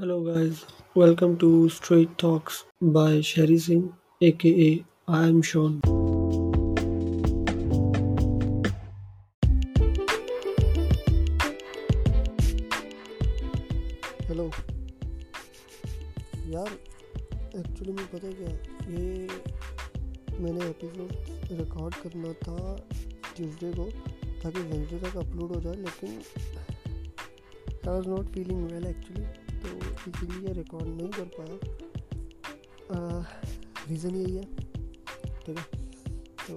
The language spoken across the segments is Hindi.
Hello, guys. Welcome to Straight Talks by Sherry Singh, aka I am Sean. Hello यार एक्चुअली में पता क्या ये मैंने एपिसोड रिकॉर्ड करना था ट्यूसडे को ताकि वेंसडे तक अपलोड हो जाए लेकिन I was not feeling well actually तो इसीलिए रिकॉर्ड नहीं कर पाया। रीज़न यही है, ठीक है? तो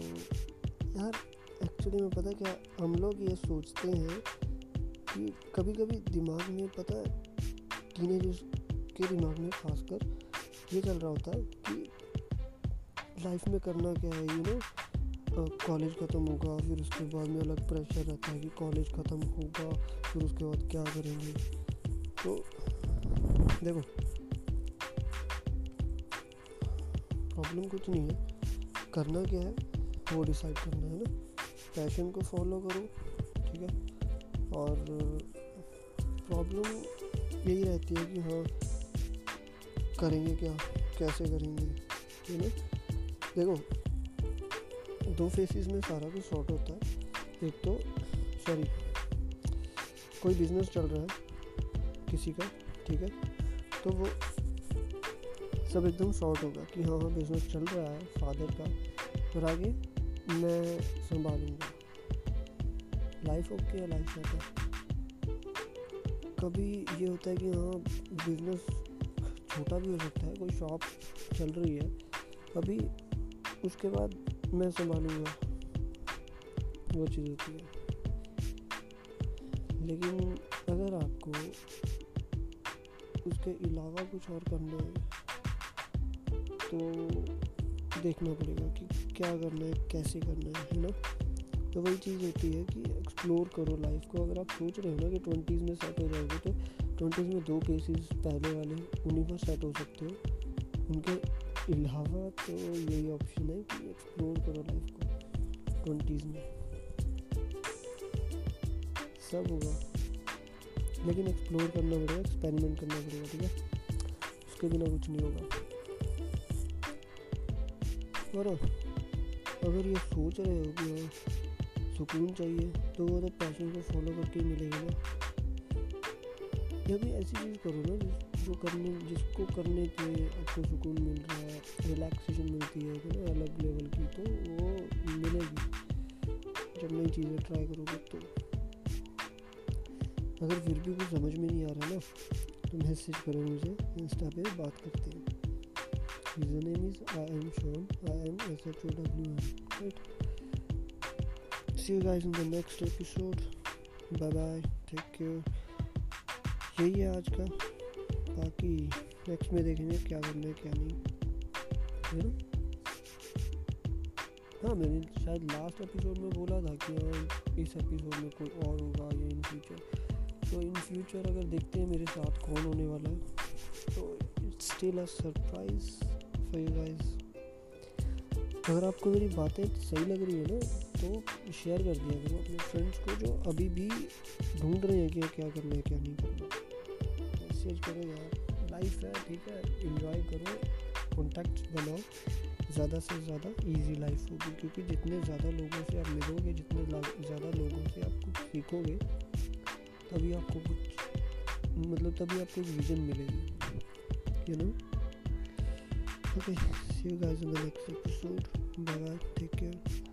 यार एक्चुअली में पता क्या, हम लोग ये सोचते हैं कि कभी कभी दिमाग में, पता है टीनेजर्स के दिमाग में खासकर ये चल रहा होता है कि लाइफ में करना क्या है यू नो कॉलेज ख़त्म होगा, फिर उसके बाद में अलग प्रेशर रहता है कि कॉलेज ख़त्म होगा, फिर उसके बाद क्या करेंगे? तो देखो। प्रॉब्लम कुछ नहीं है। करना क्या है? वो डिसाइड करना है ना। पैशन को फॉलो करो, ठीक है? और प्रॉब्लम यही रहती है कि हाँ करेंगे क्या? कैसे करेंगे? यू नो देखो, दो फेसेस में सारा कुछ शॉर्ट होता है। एक तो सॉरी कोई बिज़नेस चल रहा है किसी का ठीक है? तो वो सब एकदम शॉर्ट होगा कि हाँ हाँ बिज़नेस चल रहा है फादर का। और आगे मैं संभालूँगा। लाइफ ओके है लाइफ रहता कभी ये होता है कि हाँ बिज़नेस छोटा भी हो सकता है, कोई शॉप चल रही है। अभी उसके बाद मैं संभालूँगा। वो चीज़ होती है। लेकिन अगर आपको उसके अलावा कुछ और करना है तो देखना पड़ेगा कि क्या करना है, कैसे करना है है ना? तो वही चीज़ होती है कि एक्सप्लोर करो लाइफ को। अगर आप सोच रहे हो ना कि ट्वेंटीज़ में सेट हो जाओगे तो ट्वेंटीज़ में दो केसेस पहले वाले उन्हीं पर सेट हो सकते हो। उनके अलावा तो यही ऑप्शन है कि एक्सप्लोर करो लाइफ को ट्वेंटीज़ में। सब होगा। लेकिन एक्सप्लोर करना पड़ेगा एक्सपेरिमेंट करना पड़ेगा, ठीक है? उसके बिना कुछ नहीं होगा। और अगर ये सोच रहे हो कि हाँ सुकून चाहिए तो वो तो पैशन को फॉलो करके ही मिलेगा ना। या भी ऐसी चीज़ करो ना जो करने, जिसको करने पे आपको सुकून मिल रहा है रिलैक्सेशन मिलती है ना अलग लेवल की तो वो मिलेगी। जब नई चीज़ें ट्राई करोगे तो। अगर फिर भी कुछ समझ में नहीं आ रहा ना तो मैसेज करो मुझे इंस्टा पे बात करते हैं। User name is I am Sean I am S H O W M right see you guys in the next episode. Bye bye take care. यही है आज का। बाकी नेक्स्ट में देखेंगे क्या करना है, क्या नहीं। You know? हाँ मैंने शायद लास्ट एपिसोड में बोला था कि हाँ इस एपिसोड में कोई और होगा या इन फ्यूचर तो इन फ्यूचर अगर देखते हैं मेरे साथ कौन होने वाला है तो it's still a surprise for you guys अगर आपको मेरी बातें सही लग रही है ना तो शेयर कर दिया करो अपने फ्रेंड्स को जो अभी भी ढूंढ रहे हैं कि क्या करना है, क्या नहीं करना मैसेज करो यार लाइफ है, ठीक है इन्जॉय करो कॉन्टैक्ट बनाओ। ज़्यादा से ज़्यादा इजी लाइफ होगी, क्योंकि जितने ज़्यादा लोगों से आप मिलोगे, जितने ज़्यादा लोगों से आप कुछ सीखोगे तभी आपको कुछ मतलब तभी आपको एक विजन मिलेगी you know okay see you guys in the next episode bye bye take care